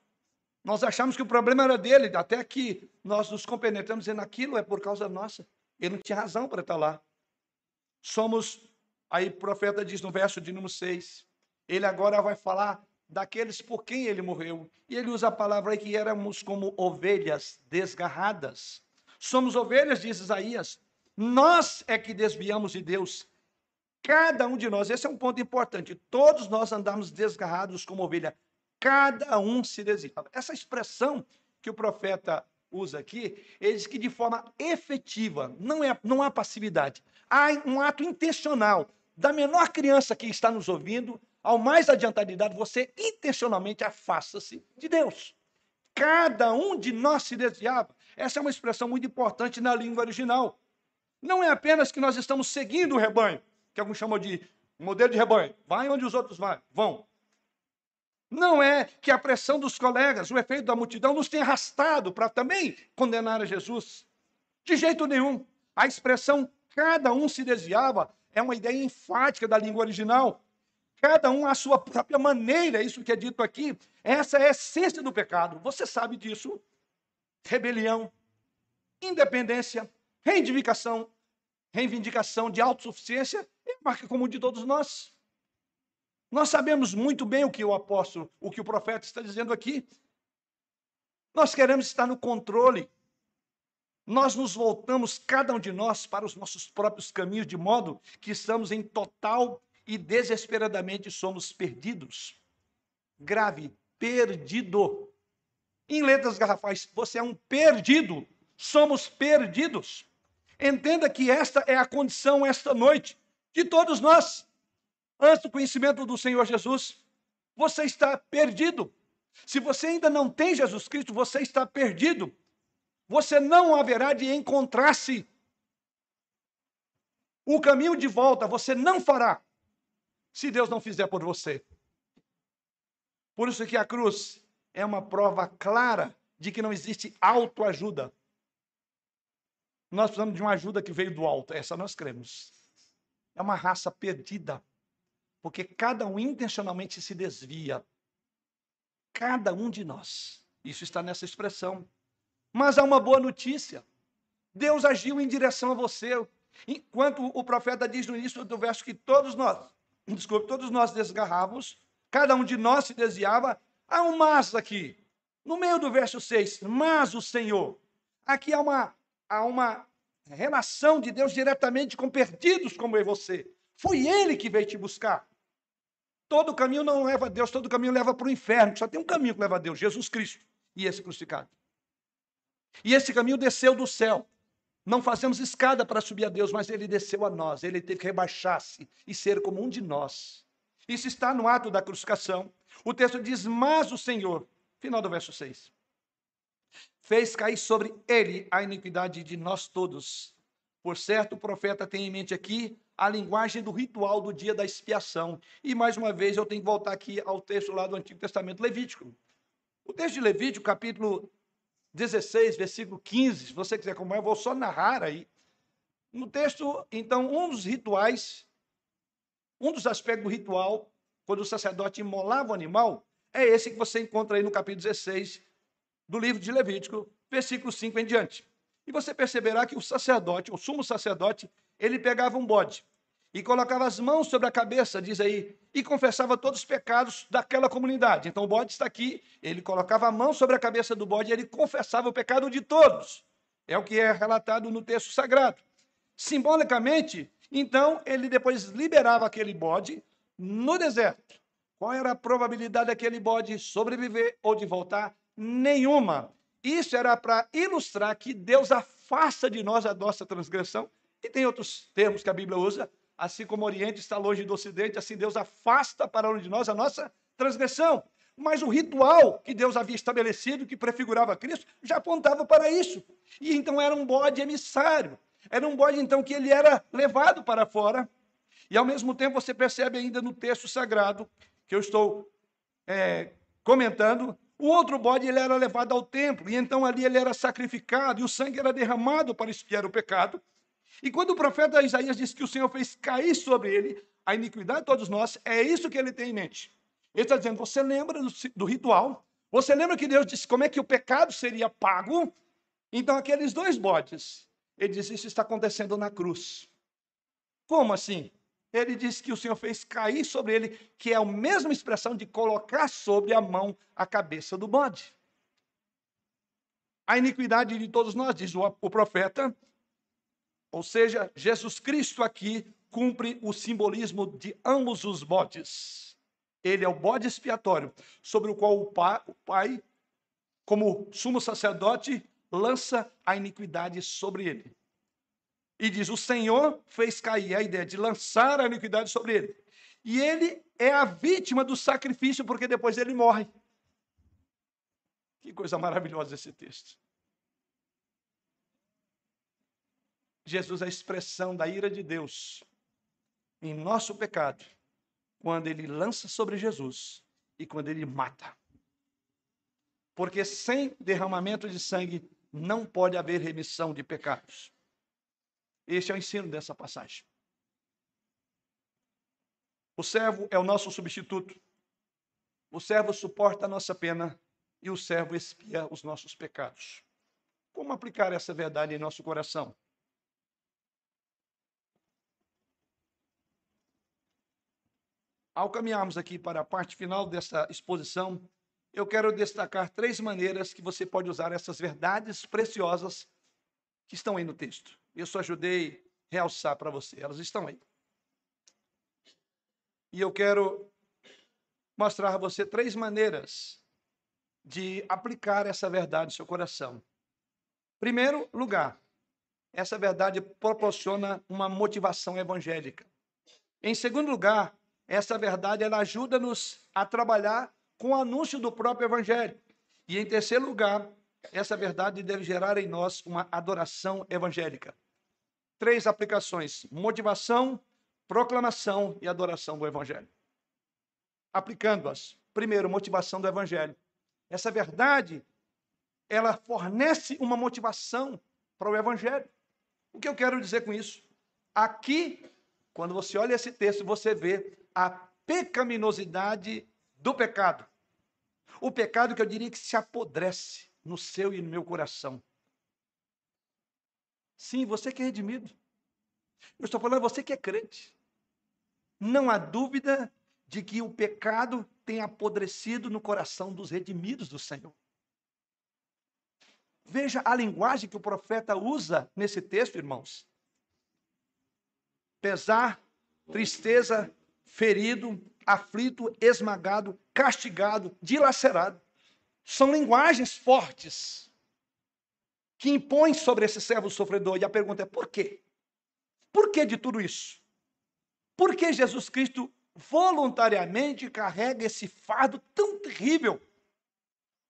Nós achamos que o problema era dele, até que nós nos compenetramos dizendo aquilo é por causa nossa. Ele não tinha razão para estar lá. Somos, aí o profeta diz no verso de número 6, ele agora vai falar daqueles por quem ele morreu. E ele usa a palavra aí que éramos como ovelhas desgarradas. Somos ovelhas, diz Isaías. Nós é que desviamos de Deus. Cada um de nós, esse é um ponto importante. Todos nós andamos desgarrados como ovelha cada um se desvia. Essa expressão que o profeta usa aqui, ele diz que de forma efetiva, não, é, não há passividade, há um ato intencional da menor criança que está nos ouvindo, ao mais adiantado de idade, você intencionalmente afasta-se de Deus. Cada um de nós se desviava. Essa é uma expressão muito importante na língua original. Não é apenas que nós estamos seguindo o rebanho, que alguns chamam de modelo de rebanho. Vai onde os outros vão. Não é que a pressão dos colegas, o efeito da multidão, nos tenha arrastado para também condenar a Jesus. De jeito nenhum. A expressão cada um se desviava é uma ideia enfática da língua original. Cada um à sua própria maneira, isso que é dito aqui. Essa é a essência do pecado. Você sabe disso? Rebelião, independência, reivindicação, reivindicação de autossuficiência é marca comum de todos nós. Nós sabemos muito bem o que o apóstolo, o que o profeta está dizendo aqui. Nós queremos estar no controle. Nós nos voltamos, cada um de nós, para os nossos próprios caminhos, de modo que estamos em total e desesperadamente somos perdidos. Grave, perdido. Em letras garrafais, você é um perdido. Somos perdidos. Entenda que esta é a condição esta noite de todos nós antes do conhecimento do Senhor Jesus, você está perdido. Se você ainda não tem Jesus Cristo, você está perdido. Você não haverá de encontrar-se. O caminho de volta você não fará se Deus não fizer por você. Por isso que a cruz é uma prova clara de que não existe autoajuda. Nós precisamos de uma ajuda que veio do alto, essa nós cremos. É uma raça perdida. Porque cada um intencionalmente se desvia. Cada um de nós. Isso está nessa expressão. Mas há uma boa notícia. Deus agiu em direção a você. Enquanto o profeta diz no início do verso que todos nós, desculpe, todos nós desgarrávamos, cada um de nós se desviava, há um mas aqui. No meio do verso 6, mas o Senhor. Aqui há uma, há uma relação de Deus diretamente com perdidos como eu e você. Foi Ele que veio te buscar. Todo caminho não leva a Deus, todo caminho leva para o inferno. Só tem um caminho que leva a Deus, Jesus Cristo e esse crucificado. E esse caminho desceu do céu. Não fazemos escada para subir a Deus, mas ele desceu a nós. Ele teve que rebaixar-se e ser como um de nós. Isso está no ato da crucificação. O texto diz: Mas o Senhor, final do verso 6, fez cair sobre ele a iniquidade de nós todos. Por certo, o profeta tem em mente aqui a linguagem do ritual do dia da expiação. E mais uma vez eu tenho que voltar aqui ao texto lá do Antigo Testamento Levítico. O texto de Levítico, capítulo 16, versículo 15, se você quiser acompanhar, eu vou só narrar aí. No texto, então, um dos rituais, um dos aspectos do ritual, quando o sacerdote imolava o animal, é esse que você encontra aí no capítulo 16 do livro de Levítico, versículo 5 em diante. E você perceberá que o sacerdote, o sumo sacerdote, ele pegava um bode e colocava as mãos sobre a cabeça, diz aí, e confessava todos os pecados daquela comunidade. Então o bode está aqui, ele colocava a mão sobre a cabeça do bode e ele confessava o pecado de todos. É o que é relatado no texto sagrado. Simbolicamente, então, ele depois liberava aquele bode no deserto. Qual era a probabilidade daquele bode sobreviver ou de voltar? Nenhuma. Isso era para ilustrar que Deus afasta de nós a nossa transgressão e tem outros termos que a Bíblia usa assim como o Oriente está longe do Ocidente, assim Deus afasta para longe de nós a nossa transgressão. Mas o ritual que Deus havia estabelecido, que prefigurava Cristo, já apontava para isso. E então era um bode emissário. Era um bode, então, que ele era levado para fora. E ao mesmo tempo você percebe ainda no texto sagrado que eu estou é, comentando, o outro bode ele era levado ao templo, e então ali ele era sacrificado, e o sangue era derramado para expiar o pecado. E quando o profeta Isaías disse que o Senhor fez cair sobre ele a iniquidade de todos nós, é isso que ele tem em mente. Ele está dizendo: você lembra do, do ritual? Você lembra que Deus disse como é que o pecado seria pago? Então, aqueles dois bodes, ele diz: Isso está acontecendo na cruz. Como assim? Ele diz que o Senhor fez cair sobre ele, que é a mesma expressão de colocar sobre a mão a cabeça do bode. A iniquidade de todos nós, diz o, o profeta, ou seja, Jesus Cristo aqui cumpre o simbolismo de ambos os bodes. Ele é o bode expiatório, sobre o qual o pai, o pai como sumo sacerdote, lança a iniquidade sobre ele. E diz: O Senhor fez cair a ideia de lançar a iniquidade sobre ele. E ele é a vítima do sacrifício, porque depois ele morre. Que coisa maravilhosa esse texto. Jesus é a expressão da ira de Deus em nosso pecado, quando ele lança sobre Jesus e quando ele mata. Porque sem derramamento de sangue não pode haver remissão de pecados. Este é o ensino dessa passagem. O servo é o nosso substituto. O servo suporta a nossa pena e o servo expia os nossos pecados. Como aplicar essa verdade em nosso coração? Ao caminharmos aqui para a parte final dessa exposição, eu quero destacar três maneiras que você pode usar essas verdades preciosas que estão aí no texto. Eu só ajudei a realçar para você, elas estão aí. E eu quero mostrar a você três maneiras de aplicar essa verdade no seu coração. Primeiro lugar, essa verdade proporciona uma motivação evangélica. Em segundo lugar, essa verdade ela ajuda-nos a trabalhar com o anúncio do próprio evangelho. E em terceiro lugar, essa verdade deve gerar em nós uma adoração evangélica. Três aplicações: motivação, proclamação e adoração do evangelho. Aplicando-as. Primeiro, motivação do evangelho. Essa verdade, ela fornece uma motivação para o evangelho. O que eu quero dizer com isso? Aqui, quando você olha esse texto, você vê a pecaminosidade do pecado. O pecado que eu diria que se apodrece no seu e no meu coração. Sim, você que é redimido. Eu estou falando você que é crente. Não há dúvida de que o pecado tem apodrecido no coração dos redimidos do Senhor. Veja a linguagem que o profeta usa nesse texto, irmãos. Pesar, tristeza, ferido, aflito, esmagado, castigado, dilacerado. São linguagens fortes que impõem sobre esse servo sofredor. E a pergunta é: por quê? Por que de tudo isso? Por que Jesus Cristo voluntariamente carrega esse fardo tão terrível?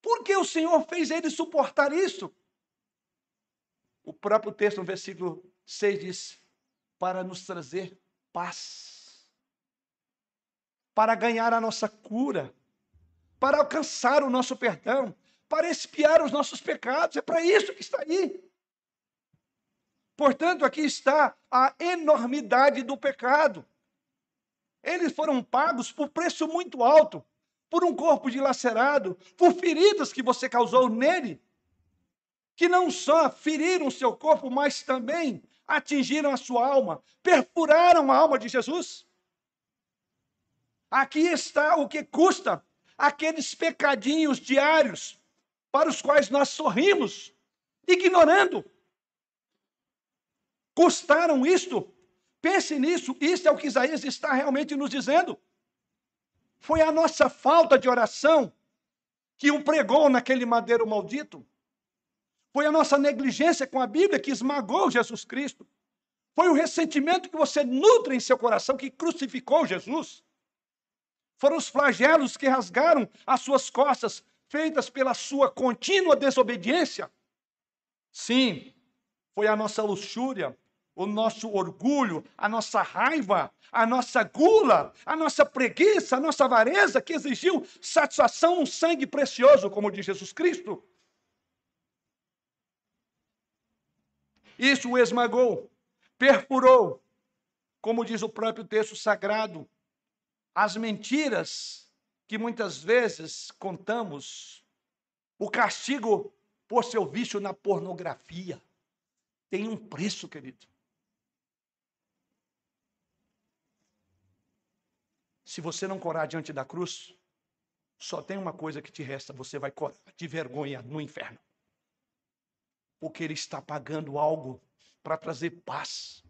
Por que o Senhor fez ele suportar isso? O próprio texto, no versículo 6, diz: para nos trazer paz para ganhar a nossa cura, para alcançar o nosso perdão, para expiar os nossos pecados. É para isso que está aí. Portanto, aqui está a enormidade do pecado. Eles foram pagos por preço muito alto, por um corpo dilacerado, por feridas que você causou nele, que não só feriram o seu corpo, mas também atingiram a sua alma, perfuraram a alma de Jesus. Aqui está o que custa aqueles pecadinhos diários para os quais nós sorrimos, ignorando. Custaram isto? Pense nisso, isso é o que Isaías está realmente nos dizendo. Foi a nossa falta de oração que o pregou naquele madeiro maldito. Foi a nossa negligência com a Bíblia que esmagou Jesus Cristo. Foi o ressentimento que você nutre em seu coração que crucificou Jesus? Foram os flagelos que rasgaram as suas costas, feitas pela sua contínua desobediência? Sim, foi a nossa luxúria, o nosso orgulho, a nossa raiva, a nossa gula, a nossa preguiça, a nossa avareza que exigiu satisfação no sangue precioso, como diz Jesus Cristo. Isso o esmagou perfurou, como diz o próprio texto sagrado, as mentiras que muitas vezes contamos, o castigo por seu vício na pornografia, tem um preço, querido. Se você não corar diante da cruz, só tem uma coisa que te resta: você vai corar de vergonha no inferno. Porque ele está pagando algo para trazer paz.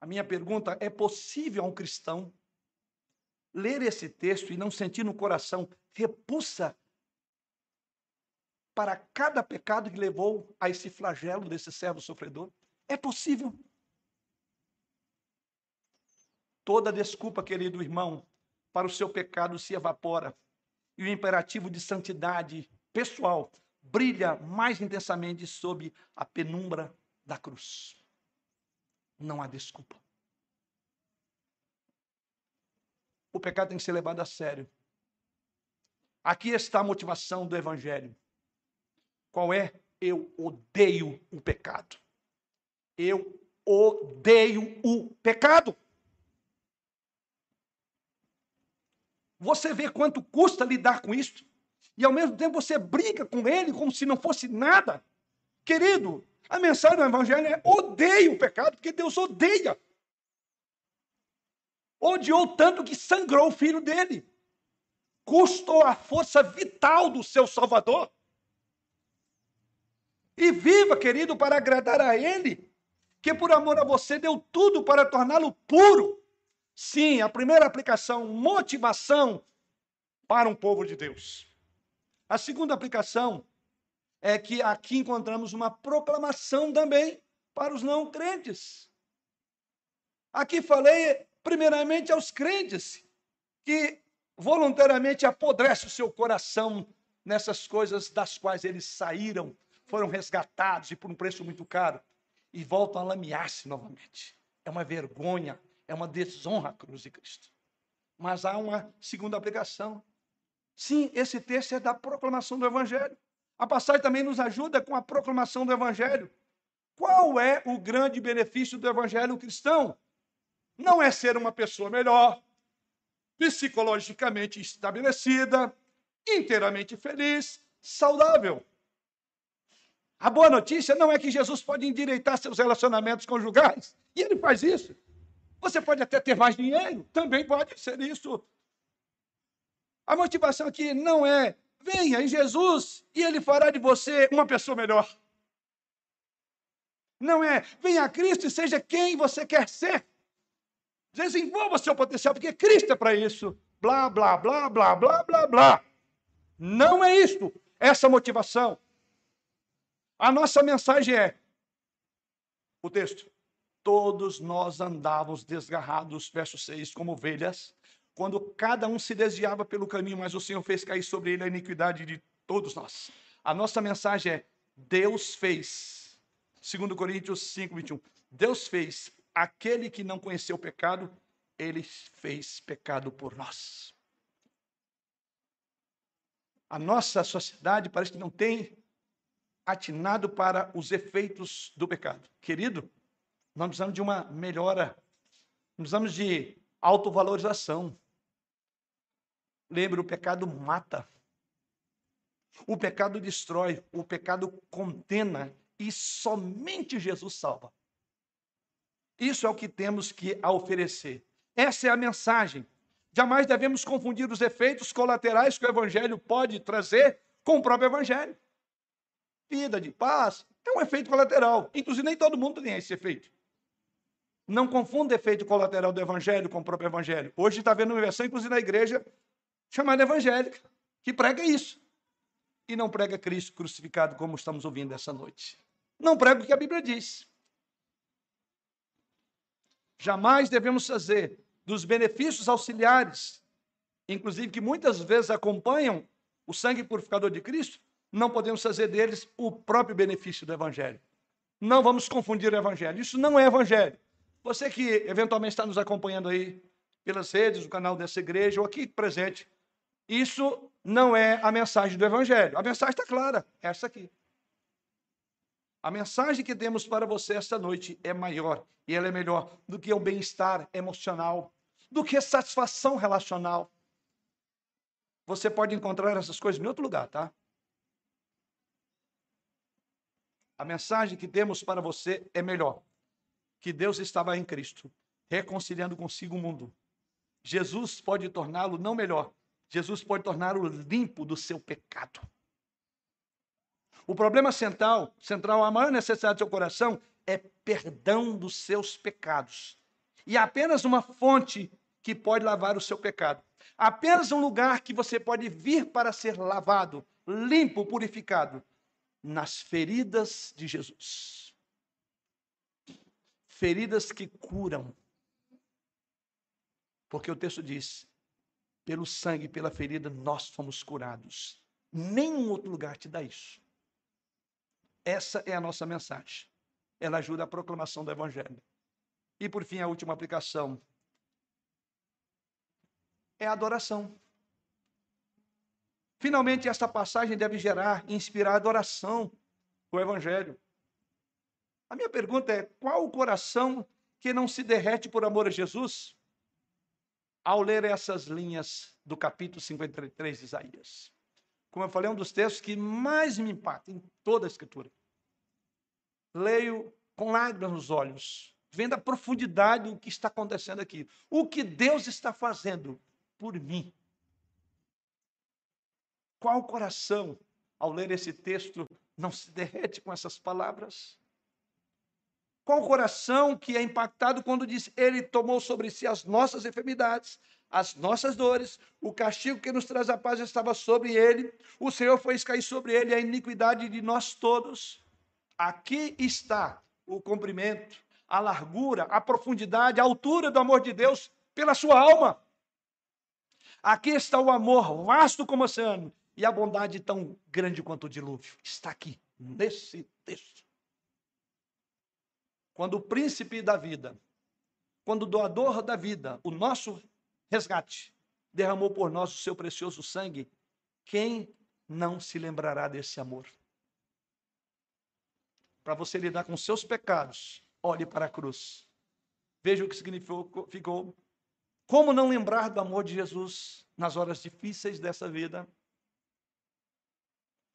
A minha pergunta: é possível a um cristão ler esse texto e não sentir no coração repulsa para cada pecado que levou a esse flagelo desse servo sofredor? É possível. Toda desculpa, querido irmão, para o seu pecado se evapora e o imperativo de santidade pessoal brilha mais intensamente sob a penumbra da cruz. Não há desculpa. O pecado tem que ser levado a sério. Aqui está a motivação do Evangelho. Qual é? Eu odeio o pecado. Eu odeio o pecado. Você vê quanto custa lidar com isso? e ao mesmo tempo você briga com ele como se não fosse nada. Querido, a mensagem do Evangelho é odeie o pecado, porque Deus odeia. Odiou tanto que sangrou o filho dele. Custou a força vital do seu Salvador. E viva, querido, para agradar a Ele, que por amor a você deu tudo para torná-lo puro. Sim, a primeira aplicação, motivação para um povo de Deus. A segunda aplicação é que aqui encontramos uma proclamação também para os não crentes. Aqui falei primeiramente aos crentes que voluntariamente apodrece o seu coração nessas coisas das quais eles saíram, foram resgatados e por um preço muito caro e voltam a lamear-se novamente. É uma vergonha, é uma desonra a cruz de Cristo. Mas há uma segunda aplicação. Sim, esse texto é da proclamação do Evangelho. A passagem também nos ajuda com a proclamação do Evangelho. Qual é o grande benefício do Evangelho cristão? Não é ser uma pessoa melhor, psicologicamente estabelecida, inteiramente feliz, saudável. A boa notícia não é que Jesus pode endireitar seus relacionamentos conjugais, e ele faz isso. Você pode até ter mais dinheiro, também pode ser isso. A motivação aqui não é venha em Jesus e ele fará de você uma pessoa melhor. Não é venha a Cristo e seja quem você quer ser. Desenvolva seu potencial, porque Cristo é para isso. Blá, blá, blá, blá, blá, blá, blá. Não é isto, essa motivação. A nossa mensagem é: o texto. Todos nós andávamos desgarrados, verso 6, como ovelhas, quando cada um se desviava pelo caminho, mas o Senhor fez cair sobre ele a iniquidade de todos nós. A nossa mensagem é: Deus fez, segundo Coríntios 5, 21, Deus fez aquele que não conheceu o pecado, ele fez pecado por nós. A nossa sociedade parece que não tem atinado para os efeitos do pecado. Querido, nós precisamos de uma melhora, precisamos de autovalorização. Lembre, o pecado mata. O pecado destrói, o pecado condena e somente Jesus salva. Isso é o que temos que oferecer. Essa é a mensagem. Jamais devemos confundir os efeitos colaterais que o evangelho pode trazer com o próprio evangelho. Vida de paz é um efeito colateral. Inclusive, nem todo mundo tem esse efeito. Não confunda efeito colateral do evangelho com o próprio evangelho. Hoje está vendo uma versão, inclusive na igreja, chamada evangélica, que prega isso. E não prega Cristo crucificado como estamos ouvindo essa noite. Não prega o que a Bíblia diz. Jamais devemos fazer dos benefícios auxiliares, inclusive que muitas vezes acompanham o sangue purificador de Cristo, não podemos fazer deles o próprio benefício do Evangelho. Não vamos confundir o Evangelho. Isso não é Evangelho. Você que eventualmente está nos acompanhando aí pelas redes, do canal dessa igreja, ou aqui presente, isso não é a mensagem do Evangelho. A mensagem está clara, essa aqui. A mensagem que temos para você esta noite é maior e ela é melhor do que o bem-estar emocional, do que a satisfação relacional. Você pode encontrar essas coisas em outro lugar, tá? A mensagem que temos para você é melhor. Que Deus estava em Cristo, reconciliando consigo o mundo. Jesus pode torná-lo não melhor, Jesus pode torná-lo limpo do seu pecado. O problema central, central, a maior necessidade do seu coração é perdão dos seus pecados. E há apenas uma fonte que pode lavar o seu pecado. Apenas um lugar que você pode vir para ser lavado, limpo, purificado nas feridas de Jesus. Feridas que curam. Porque o texto diz: pelo sangue, pela ferida, nós fomos curados. Nenhum outro lugar te dá isso. Essa é a nossa mensagem. Ela ajuda a proclamação do Evangelho. E por fim, a última aplicação é a adoração. Finalmente, esta passagem deve gerar e inspirar adoração o Evangelho. A minha pergunta é: qual o coração que não se derrete por amor a Jesus ao ler essas linhas do capítulo 53 de Isaías? Como eu falei, é um dos textos que mais me impacta em toda a Escritura. Leio com lágrimas nos olhos, vendo a profundidade do que está acontecendo aqui. O que Deus está fazendo por mim qual coração, ao ler esse texto, não se derrete com essas palavras? Qual coração que é impactado quando diz: Ele tomou sobre si as nossas enfermidades, as nossas dores, o castigo que nos traz a paz estava sobre ele, o Senhor fez cair sobre ele a iniquidade de nós todos. Aqui está o comprimento, a largura, a profundidade, a altura do amor de Deus pela sua alma. Aqui está o amor vasto como o oceano e a bondade tão grande quanto o dilúvio está aqui, nesse texto. Quando o príncipe da vida, quando o doador da vida, o nosso resgate, derramou por nós o seu precioso sangue, quem não se lembrará desse amor? Para você lidar com seus pecados, olhe para a cruz. Veja o que significou. Como não lembrar do amor de Jesus nas horas difíceis dessa vida?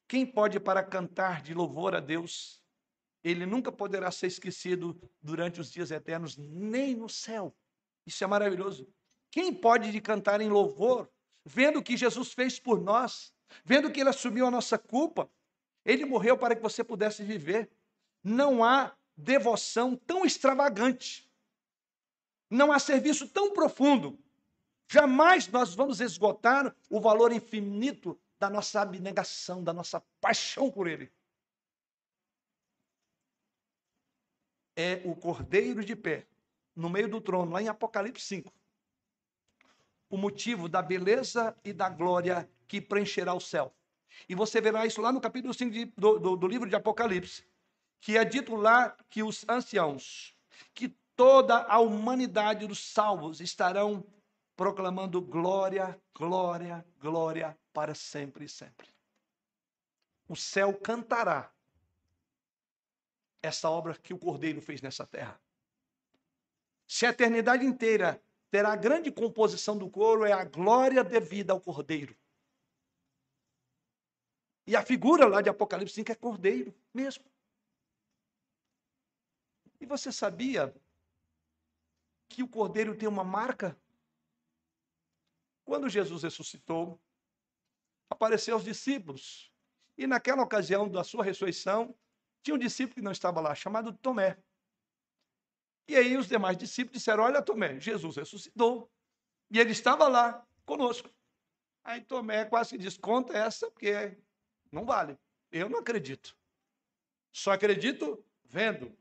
Quem pode para cantar de louvor a Deus? Ele nunca poderá ser esquecido durante os dias eternos, nem no céu. Isso é maravilhoso. Quem pode de cantar em louvor, vendo o que Jesus fez por nós, vendo que ele assumiu a nossa culpa, ele morreu para que você pudesse viver. Não há devoção tão extravagante, não há serviço tão profundo. Jamais nós vamos esgotar o valor infinito da nossa abnegação, da nossa paixão por Ele. É o cordeiro de pé, no meio do trono, lá em Apocalipse 5. O motivo da beleza e da glória que preencherá o céu. E você verá isso lá no capítulo 5 de, do, do, do livro de Apocalipse, que é dito lá que os anciãos, que toda a humanidade dos salvos estarão proclamando glória, glória, glória para sempre e sempre. O céu cantará essa obra que o Cordeiro fez nessa terra. Se a eternidade inteira terá a grande composição do coro, é a glória devida ao Cordeiro. E a figura lá de Apocalipse 5 é Cordeiro mesmo. E você sabia que o Cordeiro tem uma marca? Quando Jesus ressuscitou, apareceu aos discípulos. E naquela ocasião da sua ressurreição, tinha um discípulo que não estava lá, chamado Tomé. E aí os demais discípulos disseram: Olha, Tomé, Jesus ressuscitou. E ele estava lá conosco. Aí Tomé quase que diz: Conta essa, porque não vale. Eu não acredito. Só acredito vendo.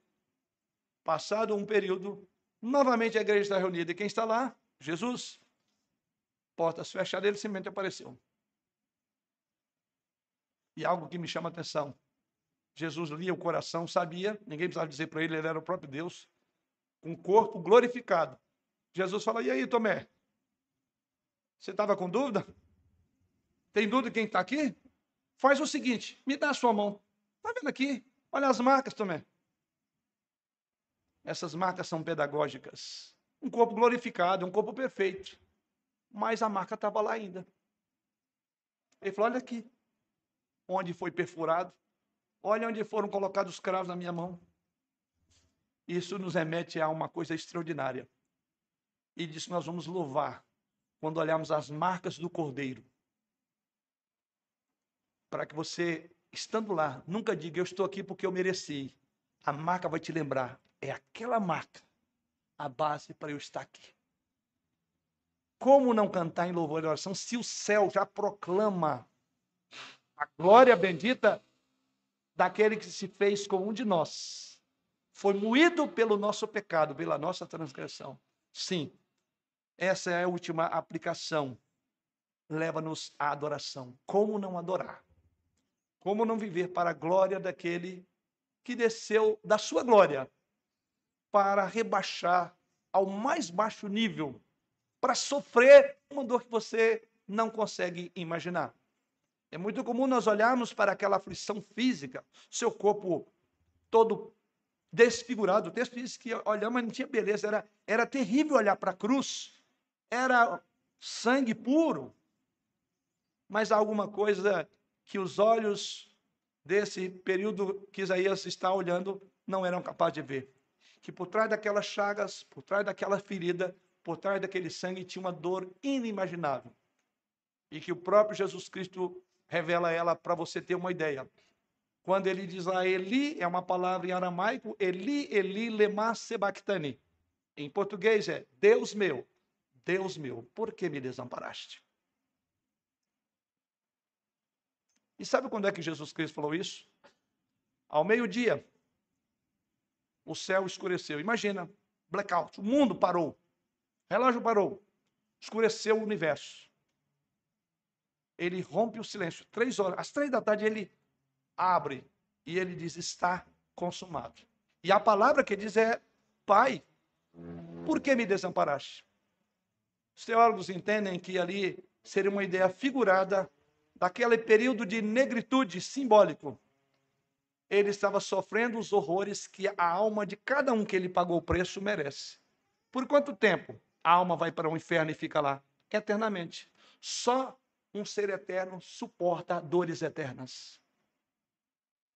Passado um período, Novamente a igreja está reunida. E quem está lá? Jesus. Portas fechadas, ele simplesmente apareceu. E algo que me chama a atenção. Jesus lia o coração, sabia, ninguém precisava dizer para ele, ele era o próprio Deus, com o corpo glorificado. Jesus fala: E aí, Tomé? Você estava com dúvida? Tem dúvida quem está aqui? Faz o seguinte: me dá a sua mão. Está vendo aqui? Olha as marcas, Tomé. Essas marcas são pedagógicas. Um corpo glorificado, um corpo perfeito. Mas a marca estava lá ainda. Ele falou: Olha aqui, onde foi perfurado. Olha onde foram colocados os cravos na minha mão. Isso nos remete a uma coisa extraordinária. E disso nós vamos louvar quando olharmos as marcas do Cordeiro. Para que você, estando lá, nunca diga eu estou aqui porque eu mereci. A marca vai te lembrar, é aquela marca a base para eu estar aqui. Como não cantar em louvor e oração se o céu já proclama a glória bendita daquele que se fez com um de nós? Foi moído pelo nosso pecado, pela nossa transgressão. Sim, essa é a última aplicação. Leva-nos à adoração. Como não adorar? Como não viver para a glória daquele que desceu da sua glória para rebaixar ao mais baixo nível, para sofrer uma dor que você não consegue imaginar. É muito comum nós olharmos para aquela aflição física, seu corpo todo desfigurado. O texto diz que olhamos, mas não tinha beleza, era, era terrível olhar para a cruz, era sangue puro. Mas há alguma coisa que os olhos desse período que Isaías está olhando não eram capazes de ver que por trás daquelas chagas, por trás daquela ferida, por trás daquele sangue tinha uma dor inimaginável. E que o próprio Jesus Cristo revela ela para você ter uma ideia. Quando ele diz lá Eli, é uma palavra em aramaico, Eli, Eli, lema sebactani. Em português é Deus meu, Deus meu, por que me desamparaste? E sabe quando é que Jesus Cristo falou isso? Ao meio-dia, o céu escureceu. Imagina, blackout, o mundo parou, relógio parou, escureceu o universo. Ele rompe o silêncio. Três horas, às três da tarde ele abre e ele diz: está consumado. E a palavra que diz é: Pai, por que me desamparaste? Os teólogos entendem que ali seria uma ideia figurada daquele período de negritude simbólico ele estava sofrendo os horrores que a alma de cada um que ele pagou o preço merece. Por quanto tempo a alma vai para o inferno e fica lá? Eternamente. Só um ser eterno suporta dores eternas.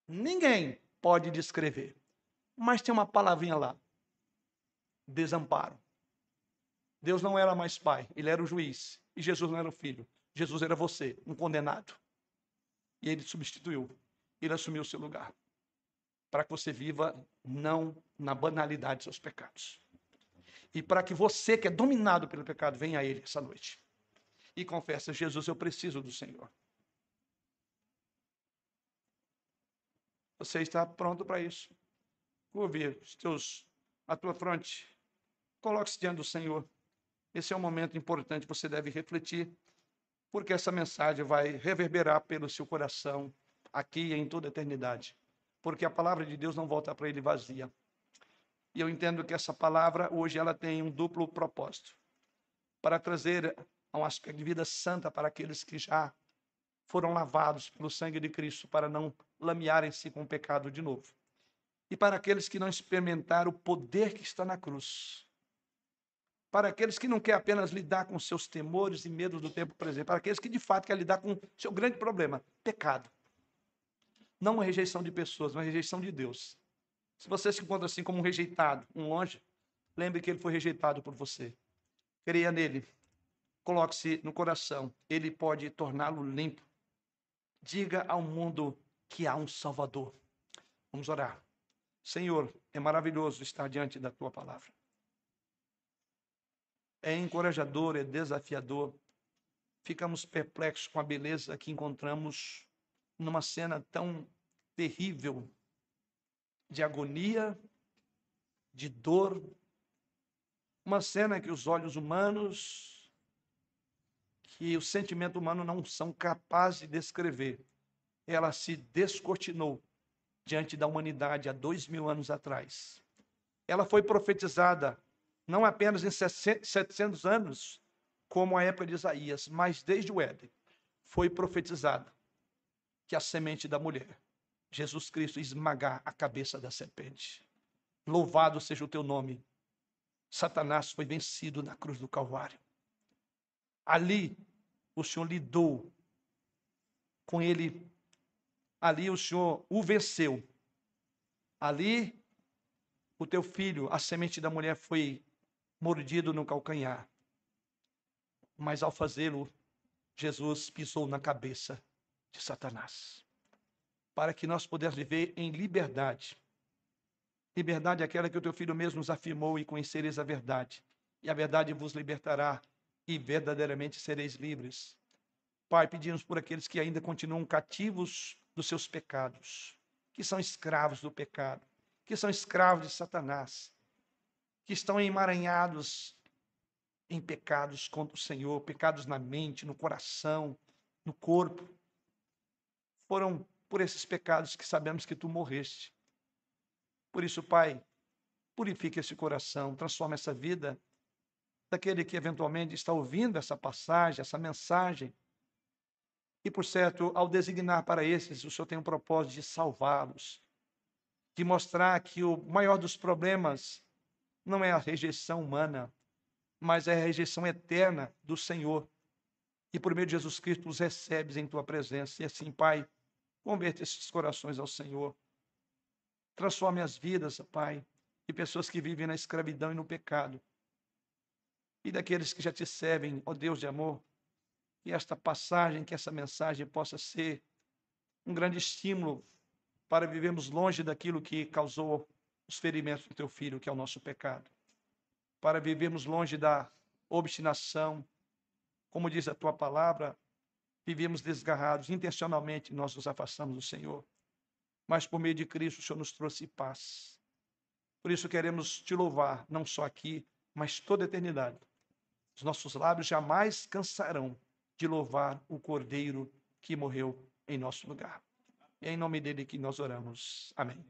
Ninguém pode descrever. Mas tem uma palavrinha lá: desamparo. Deus não era mais pai, ele era o juiz. E Jesus não era o filho. Jesus era você, um condenado. E ele substituiu. Ele assumiu o seu lugar para que você viva não na banalidade dos seus pecados. E para que você que é dominado pelo pecado venha a Ele essa noite e confesse: Jesus, eu preciso do Senhor. Você está pronto para isso? Curve teus, a tua fronte. Coloque-se diante do Senhor. Esse é um momento importante, você deve refletir, porque essa mensagem vai reverberar pelo seu coração aqui e em toda a eternidade porque a palavra de Deus não volta para ele vazia. E eu entendo que essa palavra hoje ela tem um duplo propósito para trazer um aspecto de vida santa para aqueles que já foram lavados pelo sangue de Cristo para não lamearem-se com o pecado de novo. E para aqueles que não experimentaram o poder que está na cruz. Para aqueles que não querem apenas lidar com seus temores e medos do tempo presente, para aqueles que de fato querem lidar com seu grande problema, pecado. Não uma rejeição de pessoas, uma rejeição de Deus. Se você se encontra assim como um rejeitado, um longe, lembre que ele foi rejeitado por você. Creia nele. Coloque-se no coração. Ele pode torná-lo limpo. Diga ao mundo que há um Salvador. Vamos orar. Senhor, é maravilhoso estar diante da tua palavra. É encorajador, é desafiador. Ficamos perplexos com a beleza que encontramos numa cena tão terrível de agonia, de dor, Uma cena que os olhos humanos, que o sentimento humano não são capazes de descrever. Ela se descortinou diante da humanidade há dois mil anos atrás. Ela foi profetizada não apenas em 700 anos, como a época de Isaías, mas desde o Éden, foi profetizada que a semente da mulher, Jesus Cristo, esmagar a cabeça da serpente. Louvado seja o teu nome. Satanás foi vencido na cruz do Calvário. Ali o Senhor lidou com ele. Ali o Senhor o venceu. Ali o teu filho, a semente da mulher, foi mordido no calcanhar. Mas ao fazê-lo, Jesus pisou na cabeça de Satanás. Para que nós pudéssemos viver em liberdade. Liberdade é aquela que o teu filho mesmo nos afirmou e conhecereis a verdade. E a verdade vos libertará e verdadeiramente sereis livres. Pai, pedimos por aqueles que ainda continuam cativos dos seus pecados, que são escravos do pecado, que são escravos de Satanás, que estão emaranhados em pecados contra o Senhor, pecados na mente, no coração, no corpo. Foram por esses pecados que sabemos que tu morreste. Por isso, Pai, purifique esse coração, transforma essa vida daquele que eventualmente está ouvindo essa passagem, essa mensagem. E, por certo, ao designar para esses, o Senhor tem um propósito de salvá-los, de mostrar que o maior dos problemas não é a rejeição humana, mas é a rejeição eterna do Senhor. E por meio de Jesus Cristo os recebes em tua presença. E assim, Pai, converte esses corações ao Senhor. Transforme as vidas, Pai, de pessoas que vivem na escravidão e no pecado. E daqueles que já te servem, ó Deus de amor, que esta passagem, que essa mensagem possa ser um grande estímulo para vivermos longe daquilo que causou os ferimentos do teu filho, que é o nosso pecado. Para vivermos longe da obstinação, como diz a tua palavra, vivemos desgarrados, intencionalmente nós nos afastamos do Senhor. Mas por meio de Cristo o Senhor nos trouxe paz. Por isso queremos te louvar, não só aqui, mas toda a eternidade. Os nossos lábios jamais cansarão de louvar o Cordeiro que morreu em nosso lugar. É em nome dele que nós oramos. Amém.